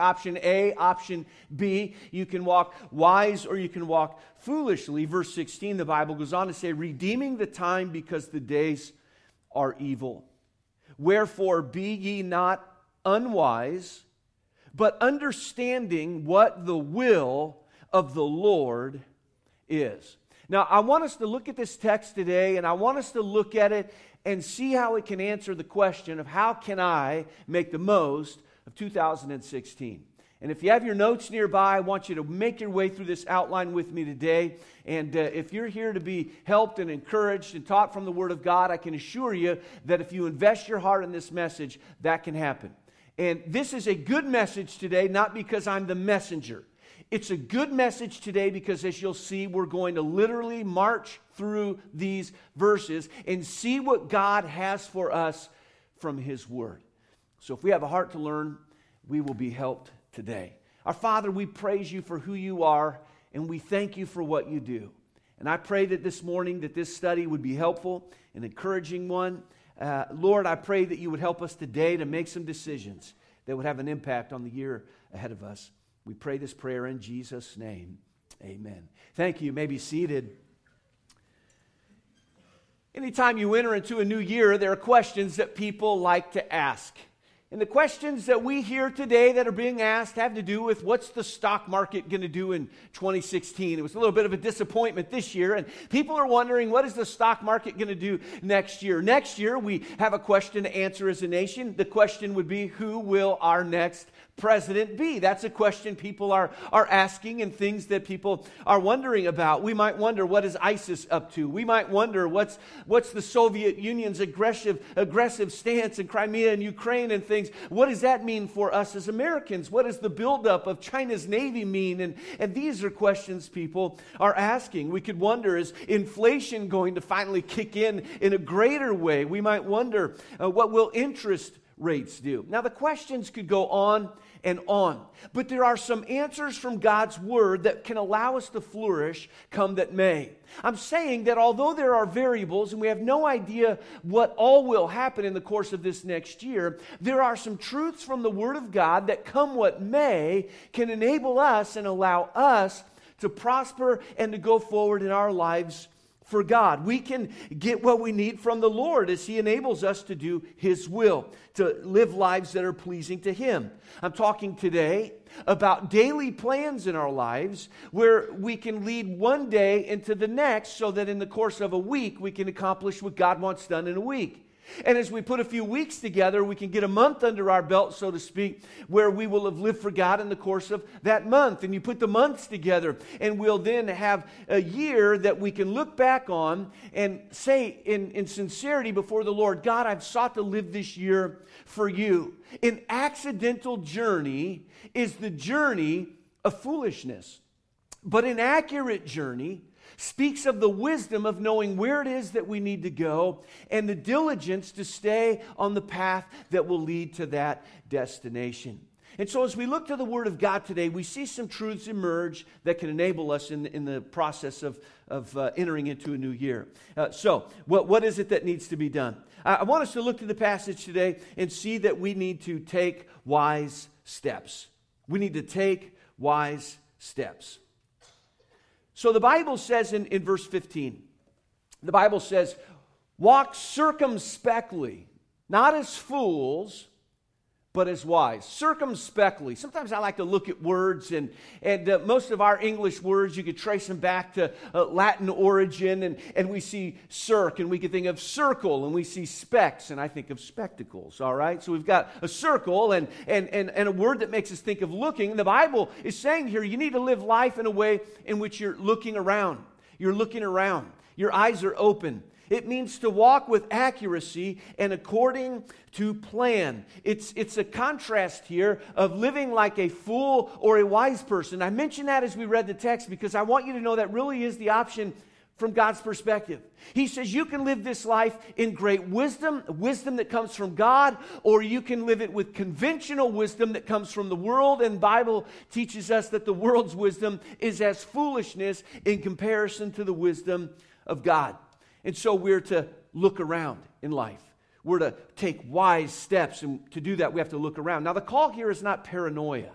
option A, option B. You can walk wise or you can walk foolishly. Verse 16, the Bible goes on to say, redeeming the time because the days are evil. Wherefore, be ye not unwise, but understanding what the will of the Lord is. Now, I want us to look at this text today, and I want us to look at it and see how it can answer the question of how can I make the most of 2016. And if you have your notes nearby, I want you to make your way through this outline with me today. And uh, if you're here to be helped and encouraged and taught from the Word of God, I can assure you that if you invest your heart in this message, that can happen. And this is a good message today, not because I'm the messenger. It's a good message today because, as you'll see, we're going to literally march through these verses and see what God has for us from His Word. So, if we have a heart to learn, we will be helped today. Our Father, we praise you for who you are, and we thank you for what you do. And I pray that this morning that this study would be helpful, an encouraging one. Uh, Lord, I pray that you would help us today to make some decisions that would have an impact on the year ahead of us. We pray this prayer in Jesus' name. Amen. Thank you. you may be seated. Anytime you enter into a new year, there are questions that people like to ask. And the questions that we hear today that are being asked have to do with what's the stock market going to do in 2016. It was a little bit of a disappointment this year, and people are wondering what is the stock market going to do next year. Next year, we have a question to answer as a nation. The question would be who will our next president be? That's a question people are, are asking and things that people are wondering about. We might wonder what is ISIS up to? We might wonder what's, what's the Soviet Union's aggressive, aggressive stance in Crimea and Ukraine and things. What does that mean for us as Americans? What does the buildup of China's Navy mean? And, and these are questions people are asking. We could wonder is inflation going to finally kick in in a greater way? We might wonder uh, what will interest rates do? Now, the questions could go on and on. But there are some answers from God's word that can allow us to flourish come that may. I'm saying that although there are variables and we have no idea what all will happen in the course of this next year, there are some truths from the word of God that come what may can enable us and allow us to prosper and to go forward in our lives for God. We can get what we need from the Lord as He enables us to do His will, to live lives that are pleasing to Him. I'm talking today about daily plans in our lives where we can lead one day into the next so that in the course of a week we can accomplish what God wants done in a week. And as we put a few weeks together, we can get a month under our belt, so to speak, where we will have lived for God in the course of that month. And you put the months together, and we'll then have a year that we can look back on and say in, in sincerity before the Lord, God, I've sought to live this year for you. An accidental journey is the journey of foolishness, but an accurate journey speaks of the wisdom of knowing where it is that we need to go and the diligence to stay on the path that will lead to that destination. And so, as we look to the Word of God today, we see some truths emerge that can enable us in, in the process of, of uh, entering into a new year. Uh, so, what, what is it that needs to be done? I, I want us to look to the passage today and see that we need to take wise steps. We need to take wise steps. So the Bible says in, in verse 15, the Bible says, walk circumspectly, not as fools, but as wise. Circumspectly. Sometimes I like to look at words, and, and uh, most of our English words, you could trace them back to uh, Latin origin, and, and we see circ, and we could think of circle, and we see specs, and I think of spectacles, all right? So we've got a circle and, and, and, and a word that makes us think of looking. The Bible is saying here you need to live life in a way in which you're looking around. You're looking around. Your eyes are open. It means to walk with accuracy and according to plan. It's, it's a contrast here of living like a fool or a wise person. I mention that as we read the text because I want you to know that really is the option from God's perspective. He says you can live this life in great wisdom, wisdom that comes from God, or you can live it with conventional wisdom that comes from the world. And Bible teaches us that the world's wisdom is as foolishness in comparison to the wisdom of God. And so we're to look around in life. We're to take wise steps. And to do that, we have to look around. Now, the call here is not paranoia.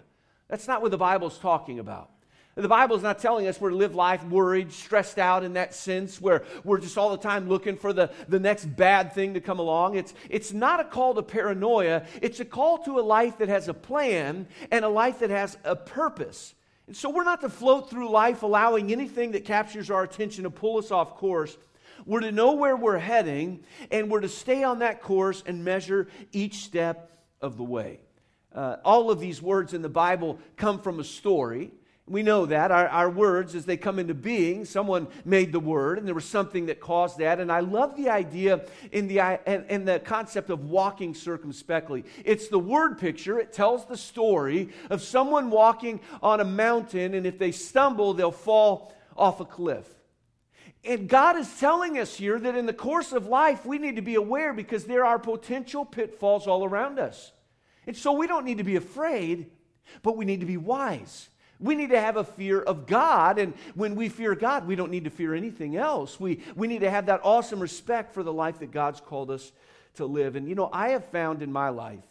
That's not what the Bible's talking about. The Bible is not telling us we're to live life worried, stressed out in that sense, where we're just all the time looking for the, the next bad thing to come along. It's, it's not a call to paranoia, it's a call to a life that has a plan and a life that has a purpose. And so we're not to float through life allowing anything that captures our attention to pull us off course. We're to know where we're heading, and we're to stay on that course and measure each step of the way. Uh, all of these words in the Bible come from a story. We know that. Our, our, words, as they come into being, someone made the word, and there was something that caused that. And I love the idea in the, in, in the concept of walking circumspectly. It's the word picture, it tells the story of someone walking on a mountain, and if they stumble, they'll fall off a cliff. And God is telling us here that in the course of life, we need to be aware because there are potential pitfalls all around us. And so we don't need to be afraid, but we need to be wise. We need to have a fear of God. And when we fear God, we don't need to fear anything else. We, we need to have that awesome respect for the life that God's called us to live. And you know, I have found in my life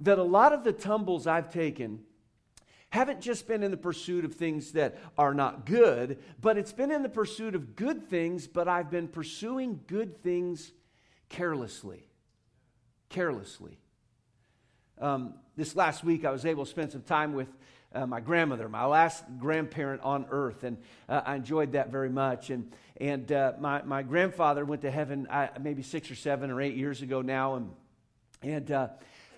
that a lot of the tumbles I've taken haven't just been in the pursuit of things that are not good, but it's been in the pursuit of good things, but I've been pursuing good things carelessly. Carelessly. Um, this last week, I was able to spend some time with uh, my grandmother, my last grandparent on earth, and uh, I enjoyed that very much. And, and uh, my, my grandfather went to heaven uh, maybe six or seven or eight years ago now, and, and uh,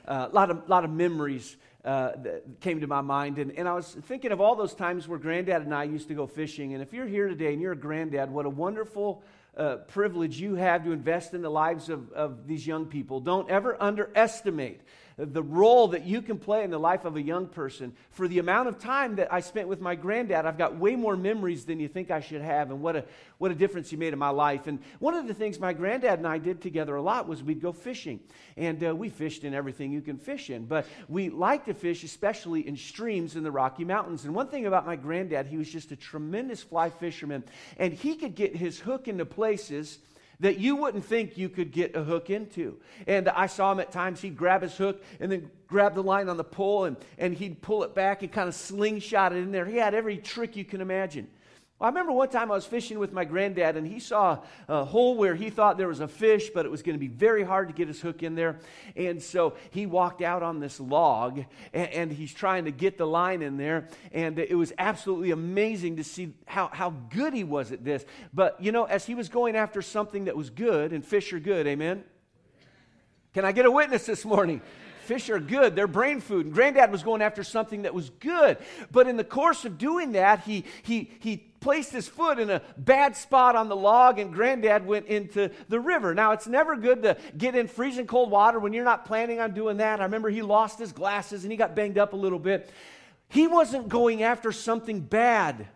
uh, a lot of, lot of memories that came to my mind. And, and I was thinking of all those times where granddad and I used to go fishing. And if you're here today and you're a granddad, what a wonderful uh, privilege you have to invest in the lives of, of these young people. Don't ever underestimate the role that you can play in the life of a young person. For the amount of time that I spent with my granddad, I've got way more memories than you think I should have, and what a, what a difference he made in my life. And one of the things my granddad and I did together a lot was we'd go fishing. And uh, we fished in everything you can fish in, but we liked to fish, especially in streams in the Rocky Mountains. And one thing about my granddad, he was just a tremendous fly fisherman, and he could get his hook into places that you wouldn't think you could get a hook into. And I saw him at times, he'd grab his hook and then grab the line on the pole and, and he'd pull it back and kind of slingshot it in there. He had every trick you can imagine. I remember one time I was fishing with my granddad, and he saw a hole where he thought there was a fish, but it was going to be very hard to get his hook in there. And so he walked out on this log, and, and he's trying to get the line in there. And it was absolutely amazing to see how, how good he was at this. But, you know, as he was going after something that was good, and fish are good, amen? Can I get a witness this morning? fish are good. They're brain food. And granddad was going after something that was good. But in the course of doing that, he, he, he placed his foot in a bad spot on the log, and granddad went into the river. Now, it's never good to get in freezing cold water when you're not planning on doing that. I remember he lost his glasses and he got banged up a little bit. He wasn't going after something bad,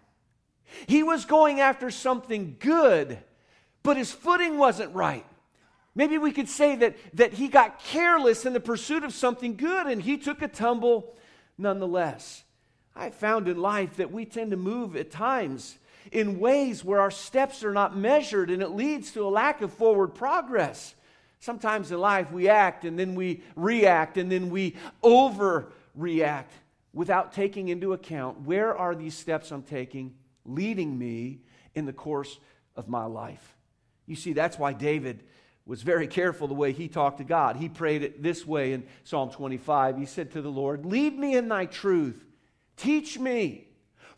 he was going after something good, but his footing wasn't right. Maybe we could say that, that he got careless in the pursuit of something good and he took a tumble nonetheless. I found in life that we tend to move at times in ways where our steps are not measured and it leads to a lack of forward progress. Sometimes in life we act and then we react and then we overreact without taking into account where are these steps I'm taking leading me in the course of my life. You see, that's why David was very careful the way he talked to God. He prayed it this way in Psalm 25. He said to the Lord, Lead me in thy truth, teach me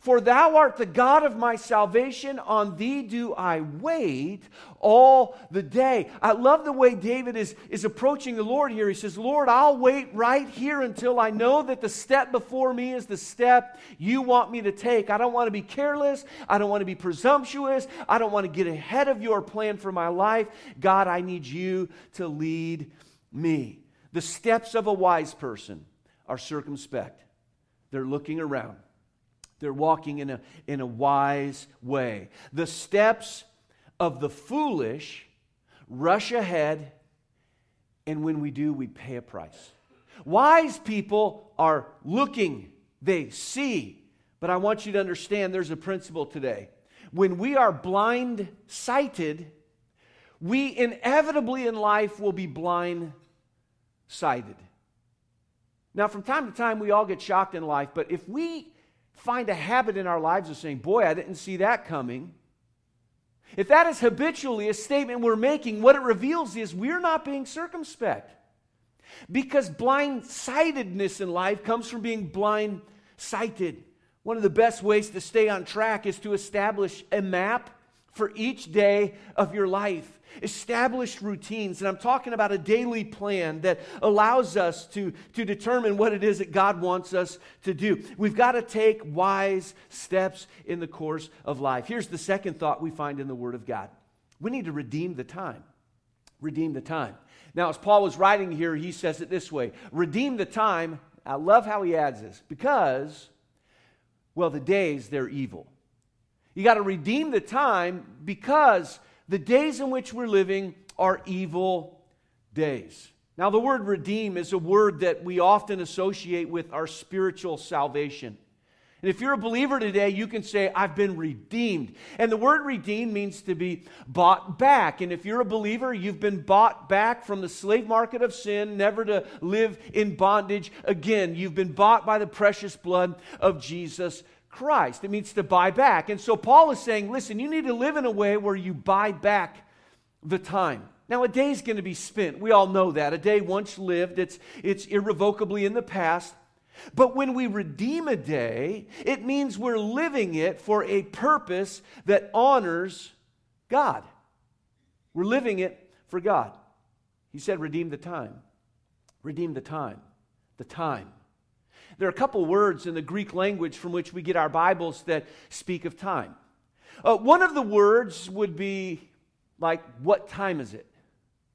for thou art the God of my salvation. On thee do I wait all the day. I love the way David is, is approaching the Lord here. He says, Lord, I'll wait right here until I know that the step before me is the step you want me to take. I don't want to be careless. I don't want to be presumptuous. I don't want to get ahead of your plan for my life. God, I need you to lead me. The steps of a wise person are circumspect, they're looking around. They're walking in a, in a wise way. The steps of the foolish rush ahead, and when we do, we pay a price. Wise people are looking, they see. But I want you to understand there's a principle today. When we are blind sighted, we inevitably in life will be blind sighted. Now, from time to time, we all get shocked in life, but if we find a habit in our lives of saying, Boy, I didn't see that coming, if that is habitually a statement we're making, what it reveals is we're not being circumspect. Because blind sightedness in life comes from being blind sighted. One of the best ways to stay on track is to establish a map for each day of your life. Establish routines. And I'm talking about a daily plan that allows us to, to determine what it is that God wants us to do. We've got to take wise steps in the course of life. Here's the second thought we find in the Word of God we need to redeem the time. Redeem the time. Now, as Paul was writing here, he says it this way Redeem the time. I love how he adds this because, well, the days, they're evil. You got to redeem the time because the days in which we're living are evil days. Now, the word redeem is a word that we often associate with our spiritual salvation. And if you're a believer today, you can say, I've been redeemed. And the word redeemed means to be bought back. And if you're a believer, you've been bought back from the slave market of sin, never to live in bondage again. You've been bought by the precious blood of Jesus Christ. It means to buy back. And so Paul is saying, listen, you need to live in a way where you buy back the time. Now, a day is going to be spent. We all know that. A day once lived, it's, it's irrevocably in the past. But when we redeem a day, it means we're living it for a purpose that honors God. We're living it for God. He said, redeem the time. Redeem the time. The time. There are a couple words in the Greek language from which we get our Bibles that speak of time. Uh, one of the words would be like, What time is it?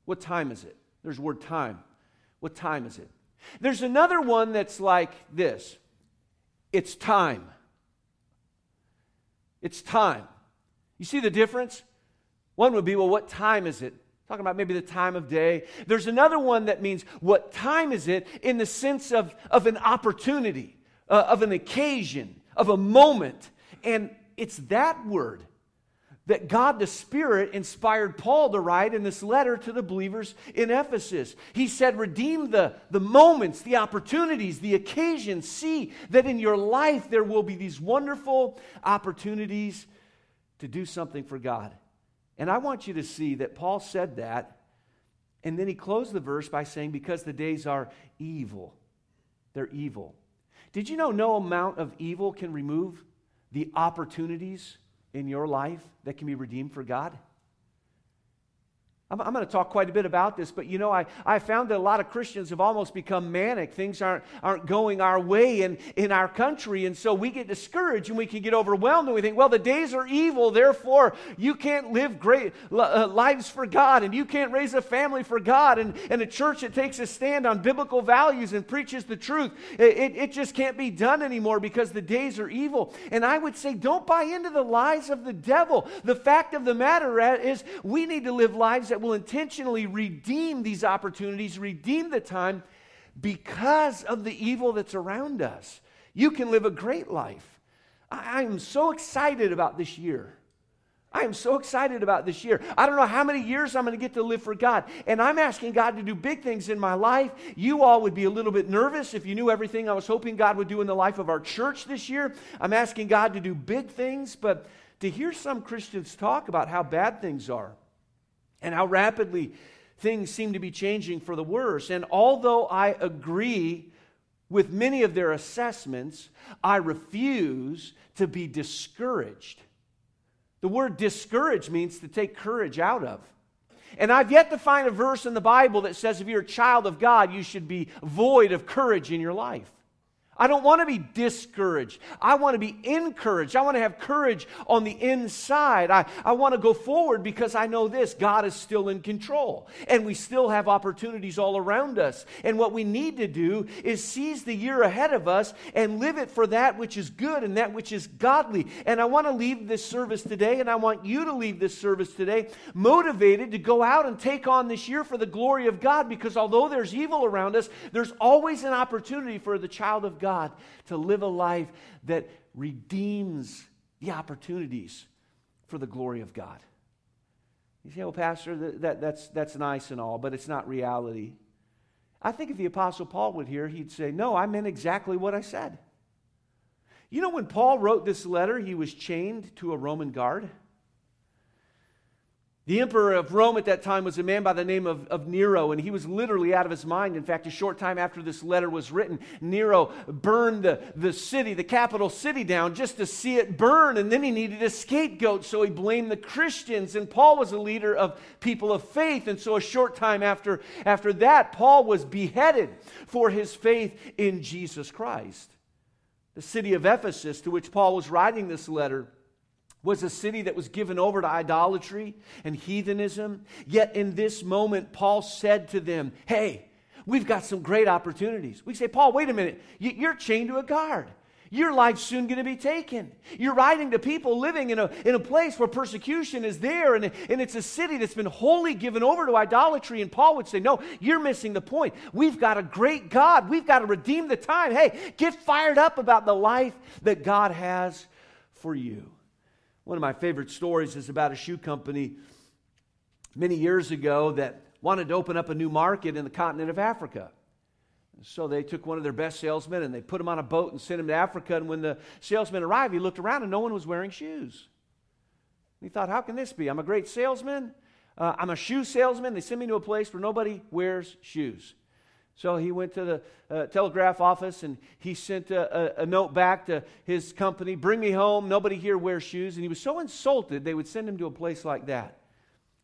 What time is it? There's word time. What time is it? There's another one that's like this It's time. It's time. You see the difference? One would be, Well, what time is it? Talking about maybe the time of day. There's another one that means what time is it in the sense of, of an opportunity, uh, of an occasion, of a moment. And it's that word that God the Spirit inspired Paul to write in this letter to the believers in Ephesus. He said, Redeem the, the moments, the opportunities, the occasions. See that in your life there will be these wonderful opportunities to do something for God. And I want you to see that Paul said that, and then he closed the verse by saying, Because the days are evil. They're evil. Did you know no amount of evil can remove the opportunities in your life that can be redeemed for God? I'm, I'm going to talk quite a bit about this, but you know, I, I found that a lot of Christians have almost become manic. Things aren't, aren't going our way in, in our country. And so we get discouraged and we can get overwhelmed and we think, well, the days are evil, therefore you can't live great uh, lives for God and you can't raise a family for God. And, and a church that takes a stand on biblical values and preaches the truth, it, it, it just can't be done anymore because the days are evil. And I would say, don't buy into the lies of the devil. The fact of the matter is, we need to live lives that will intentionally redeem these opportunities, redeem the time because of the evil that's around us. You can live a great life. I am so excited about this year. I am so excited about this year. I don't know how many years I'm going to get to live for God. And I'm asking God to do big things in my life. You all would be a little bit nervous if you knew everything I was hoping God would do in the life of our church this year. I'm asking God to do big things, but to hear some Christians talk about how bad things are, and how rapidly things seem to be changing for the worse. And although I agree with many of their assessments, I refuse to be discouraged. The word discouraged means to take courage out of. And I've yet to find a verse in the Bible that says if you're a child of God, you should be void of courage in your life. I don't want to be discouraged. I want to be encouraged. I want to have courage on the inside. I, I want to go forward because I know this God is still in control. And we still have opportunities all around us. And what we need to do is seize the year ahead of us and live it for that which is good and that which is godly. And I want to leave this service today, and I want you to leave this service today motivated to go out and take on this year for the glory of God because although there's evil around us, there's always an opportunity for the child of God God to live a life that redeems the opportunities for the glory of God. You say, well, Pastor, that, that, that's, that's nice and all, but it's not reality. I think if the Apostle Paul would hear, he'd say, No, I meant exactly what I said. You know, when Paul wrote this letter, he was chained to a Roman guard. The emperor of Rome at that time was a man by the name of, of, Nero, and he was literally out of his mind. In fact, a short time after this letter was written, Nero burned the, the city, the capital city, down just to see it burn, and then he needed a scapegoat, so he blamed the Christians. And Paul was a leader of people of faith, and so a short time after, after that, Paul was beheaded for his faith in Jesus Christ. The city of Ephesus, to which Paul was writing this letter, was a city that was given over to idolatry and heathenism. Yet in this moment, Paul said to them, Hey, we've got some great opportunities. We say, Paul, wait a minute. You're chained to a guard. Your life's soon going to be taken. You're writing to people living in a, in a place where persecution is there, and, and it's a city that's been wholly given over to idolatry. And Paul would say, No, you're missing the point. We've got a great God. We've got to redeem the time. Hey, get fired up about the life that God has for you. One of my favorite stories is about a shoe company many years ago that wanted to open up a new market in the continent of Africa. So they took one of their best salesmen and they put him on a boat and sent him to Africa. And when the salesman arrived, he looked around and no one was wearing shoes. he thought, how can this be? I'm a great salesman. Uh, I'm a shoe salesman. They send me to a place where nobody wears shoes. So he went to the uh, telegraph office and he sent a, a, a, note back to his company Bring me home. Nobody here wears shoes. And he was so insulted they would send him to a place like that.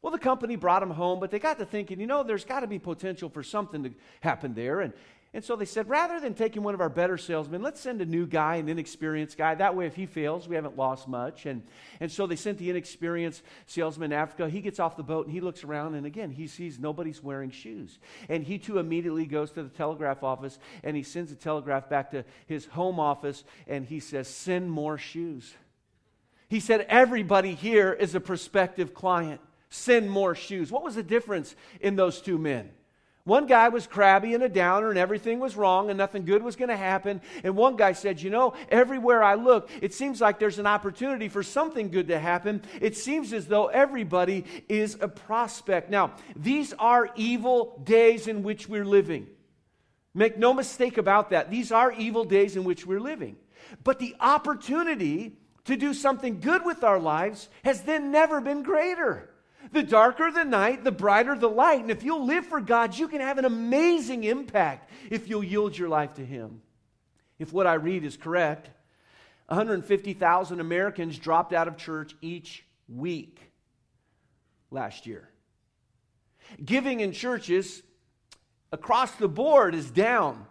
Well, the company brought him home, but they got to thinking, you know, there's got to be potential for something to happen there. And and so they said, rather than taking one of our better salesmen, let's send a new guy, an inexperienced guy. That way, if he fails, we haven't lost much. And, and so they sent the inexperienced salesman to Africa. He gets off the boat and he looks around, and again, he sees nobody's wearing shoes. And he too immediately goes to the telegraph office and he sends a telegraph back to his home office and he says, Send more shoes. He said, Everybody here is a prospective client. Send more shoes. What was the difference in those two men? One guy was crabby and a downer, and everything was wrong, and nothing good was going to happen. And one guy said, You know, everywhere I look, it seems like there's an opportunity for something good to happen. It seems as though everybody is a prospect. Now, these are evil days in which we're living. Make no mistake about that. These are evil days in which we're living. But the opportunity to do something good with our lives has then never been greater. The darker the night, the brighter the light. And if you'll live for God, you can have an amazing impact if you'll yield your life to Him. If what I read is correct, 150,000 Americans dropped out of church each week last year. Giving in churches across the board is down.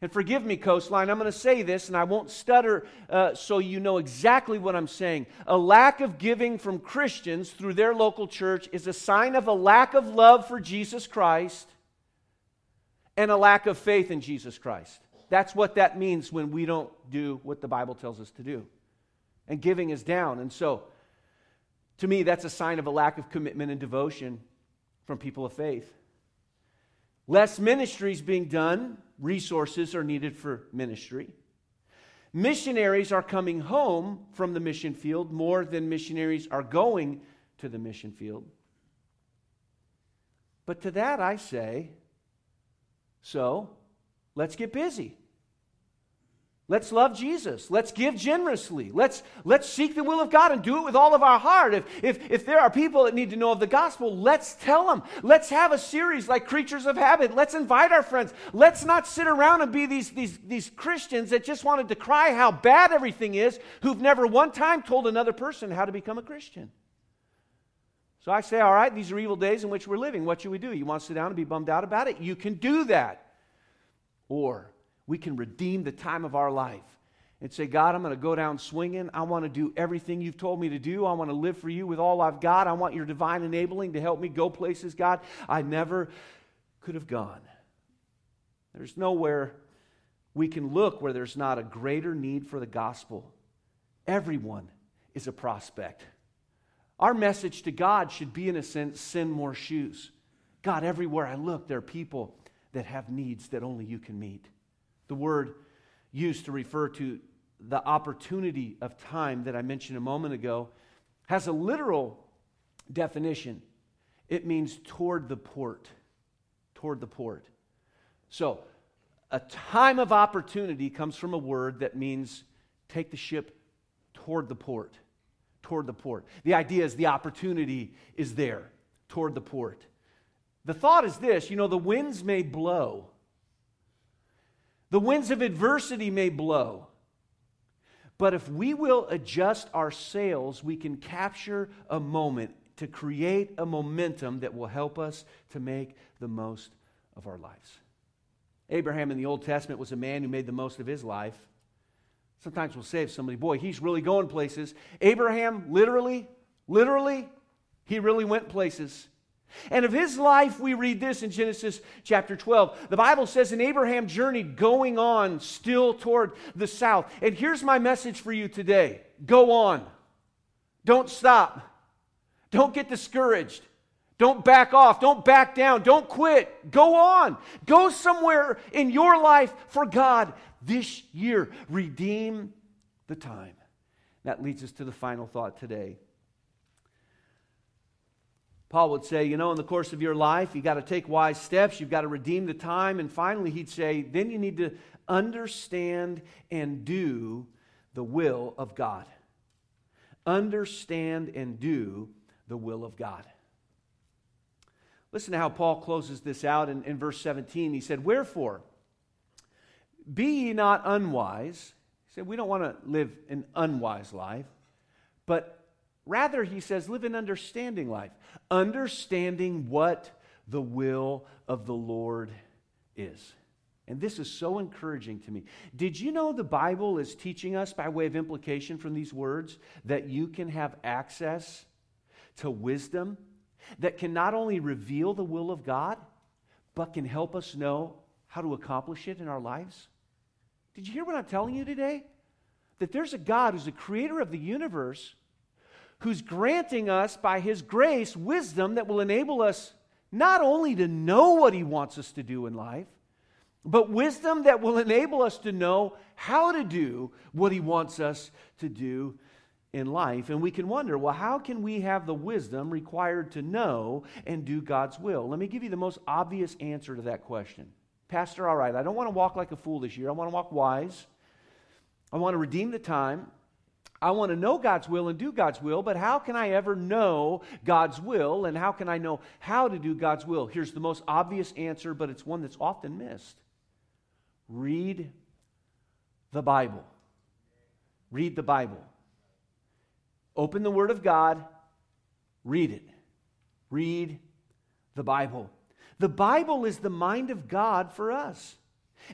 And forgive me, Coastline, I'm going to say this and I won't stutter uh, so you know exactly what I'm saying. A lack of giving from Christians through their local church is a sign of a lack of love for Jesus Christ and a lack of faith in Jesus Christ. That's what that means when we don't do what the Bible tells us to do. And giving is down. And so, to me, that's a sign of a lack of commitment and devotion from people of faith. Less ministries being done resources are needed for ministry. Missionaries are coming home from the mission field more than missionaries are going to the mission field. But to that I say, so let's get busy. Let's love Jesus. Let's give generously. Let's, let's seek the will of God and do it with all of our heart. If, if, if there are people that need to know of the gospel, let's tell them. Let's have a series like Creatures of Habit. Let's invite our friends. Let's not sit around and be these, these, these Christians that just wanted to cry how bad everything is, who've never one time told another person how to become a Christian. So I say, all right, these are evil days in which we're living. What should we do? You want to sit down and be bummed out about it? You can do that. Or we can redeem the time of our life and say, God, I'm going to go down swinging. I want to do everything you've told me to do. I want to live for you with all I've got. I want your divine enabling to help me go places, God, I never could have gone. There's nowhere we can look where there's not a greater need for the gospel. Everyone is a prospect. Our message to God should be, in a sense, send more shoes. God, everywhere I look, there are people that have needs that only you can meet. The word used to refer to the opportunity of time that I mentioned a moment ago has a literal definition. It means toward the port. Toward the port. So, a time of opportunity comes from a word that means take the ship toward the port. Toward the port. The idea is the opportunity is there toward the port. The thought is this you know, the winds may blow, the winds of adversity may blow. But if we will adjust our sails, we can capture a moment to create a momentum that will help us to make the most of our lives. Abraham in the Old Testament was a man who made the most of his life. Sometimes we'll say of somebody, boy, he's really going places. Abraham, literally, literally, he really went places. And of his life, we read this in Genesis chapter 12. The Bible says, And Abraham journeyed going on still toward the south. And here's my message for you today go on. Don't stop. Don't get discouraged. Don't back off. Don't back down. Don't quit. Go on. Go somewhere in your life for God this year. Redeem the time. That leads us to the final thought today. Paul would say, you know, in the course of your life, you've got to take wise steps, you've got to redeem the time, and finally, he'd say, then you need to understand and do the will of God. Understand and do the will of God. Listen to how Paul closes this out in, in verse 17. He said, Wherefore, be ye not unwise. He said, We don't want to live an unwise life, but rather, he says, live an understanding life, understanding what the will of the Lord is. And this is so encouraging to me. Did you know the Bible is teaching us, by way of implication from these words, that you can have access to wisdom that can not only reveal the will of God, but can help us know how to accomplish it in our lives? Did you hear what I'm telling you today? That there's a God who's the creator of the universe who's granting us by his grace wisdom that will enable us not only to know what he wants us to do in life, but wisdom that will enable us to know how to do what he wants us to do in life. And we can wonder, well, how can we have the wisdom required to know and do God's will? Let me give you the most obvious answer to that question. Pastor, all right, I don't want to walk like a fool this year. I want to walk wise. I want to redeem the time. I want to know God's will and do God's will, but how can I ever know God's will and how can I know how to do God's will? Here's the most obvious answer, but it's one that's often missed. Read the Bible. Read the Bible. Open the Word of God, read it. Read the Bible. The Bible is the mind of God for us.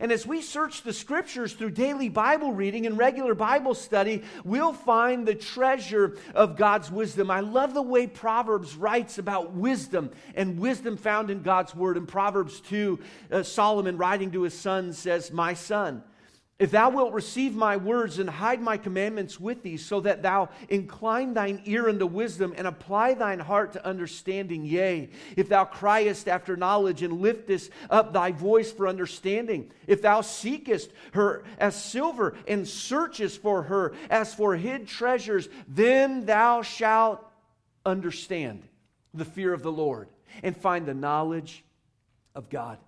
And as we search the scriptures through daily Bible reading and regular Bible study, we'll find the treasure of God's wisdom. I love the way Proverbs writes about wisdom and wisdom found in God's word. In Proverbs 2, uh, Solomon writing to his son says, My son, if thou wilt receive my words and hide my commandments with thee, so that thou incline thine ear unto wisdom and apply thine heart to understanding, yea, if thou criest after knowledge and liftest up thy voice for understanding, if thou seekest her as silver and searchest for her as for hid treasures, then thou shalt understand the fear of the Lord and find the knowledge of God.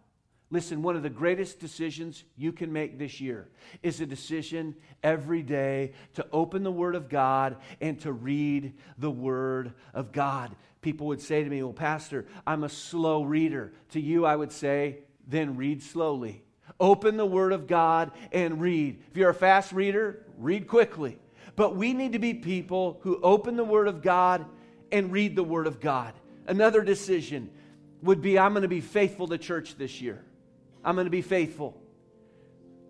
Listen, one of the greatest decisions you can make this year is a decision every day to open the Word of God and to read the Word of God. People would say to me, Well, Pastor, I'm a slow reader. To you, I would say, Then read slowly. Open the Word of God and read. If you're a fast reader, read quickly. But we need to be people who open the Word of God and read the Word of God. Another decision would be I'm going to be faithful to church this year. I'm going to be faithful.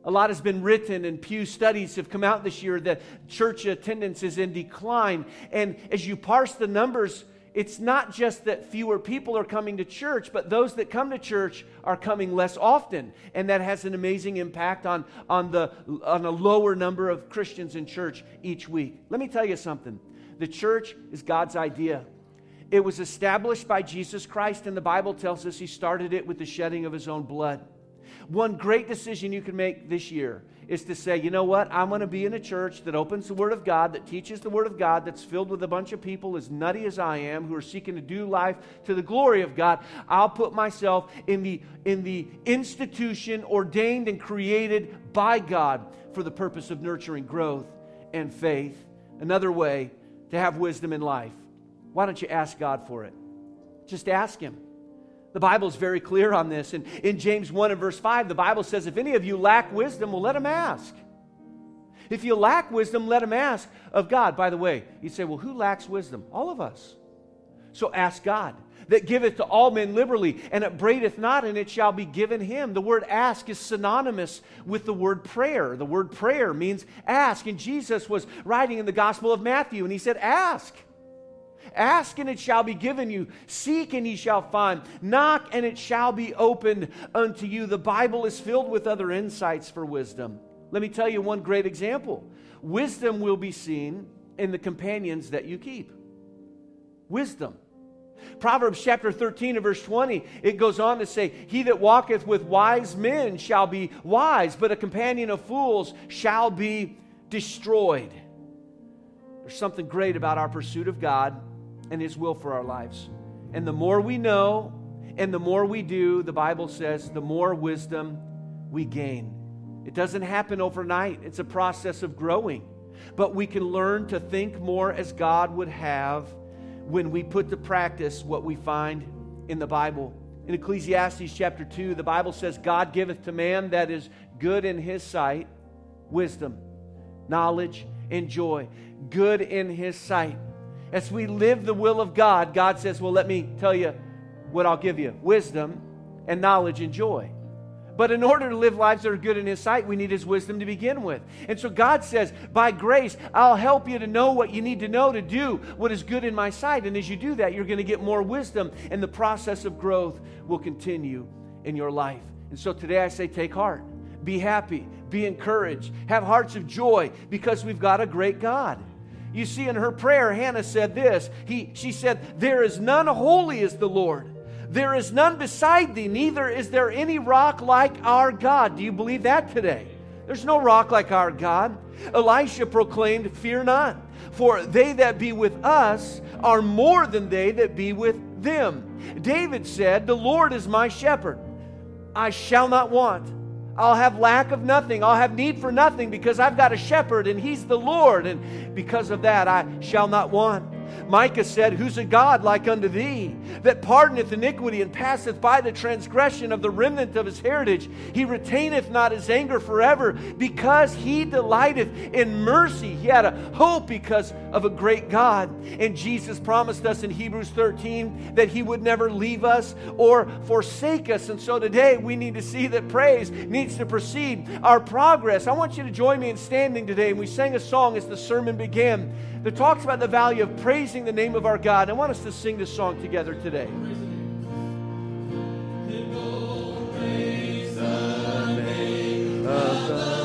A lot has been written, and Pew studies have come out this year that church attendance is in decline. And as you parse the numbers, it's not just that fewer people are coming to church, but those that come to church are coming less often. And that has an amazing impact on, on, the, on a lower number of Christians in church each week. Let me tell you something the church is God's idea. It was established by Jesus Christ, and the Bible tells us he started it with the shedding of his own blood. One great decision you can make this year is to say, you know what? I'm going to be in a church that opens the Word of God, that teaches the Word of God, that's filled with a bunch of people as nutty as I am who are seeking to do life to the glory of God. I'll put myself in the, in the institution ordained and created by God for the purpose of nurturing growth and faith. Another way to have wisdom in life. Why don't you ask God for it? Just ask Him. The Bible is very clear on this. And in James 1 and verse 5, the Bible says, If any of you lack wisdom, well, let him ask. If you lack wisdom, let him ask of God. By the way, you say, Well, who lacks wisdom? All of us. So ask God that giveth to all men liberally, and upbraideth not, and it shall be given him. The word ask is synonymous with the word prayer. The word prayer means ask. And Jesus was writing in the Gospel of Matthew, and he said, Ask. Ask and it shall be given you. Seek and ye shall find. Knock and it shall be opened unto you. The Bible is filled with other insights for wisdom. Let me tell you one great example. Wisdom will be seen in the companions that you keep. Wisdom. Proverbs chapter 13 and verse 20, it goes on to say, He that walketh with wise men shall be wise, but a companion of fools shall be destroyed. There's something great about our pursuit of God and His will for our lives. And the more we know and the more we do, the Bible says, the more wisdom we gain. It doesn't happen overnight, it's a process of growing. But we can learn to think more as God would have when we put to practice what we find in the Bible. In Ecclesiastes chapter 2, the Bible says, God giveth to man that is good in his sight wisdom, knowledge, and joy. Good in his sight. As we live the will of God, God says, Well, let me tell you what I'll give you wisdom and knowledge and joy. But in order to live lives that are good in His sight, we need His wisdom to begin with. And so God says, By grace, I'll help you to know what you need to know to do what is good in my sight. And as you do that, you're going to get more wisdom, and the process of growth will continue in your life. And so today I say, Take heart, be happy, be encouraged, have hearts of joy because we've got a great God. You see, in her prayer, Hannah said this. He, she said, There is none holy as the Lord. There is none beside thee, neither is there any rock like our God. Do you believe that today? There's no rock like our God. Elisha proclaimed, Fear not, for they that be with us are more than they that be with them. David said, The Lord is my shepherd. I shall not want. I'll have lack of nothing. I'll have need for nothing because I've got a shepherd and he's the Lord. And because of that, I shall not want. Micah said, Who's a God like unto thee, that pardoneth iniquity and passeth by the transgression of the remnant of his heritage? He retaineth not his anger forever, because he delighteth in mercy. He had a hope because of a great God. And Jesus promised us in Hebrews 13 that he would never leave us or forsake us. And so today we need to see that praise needs to precede our progress. I want you to join me in standing today. And we sang a song as the sermon began that talks about the value of praising the name of our God. And I want us to sing this song together today. Praise the name.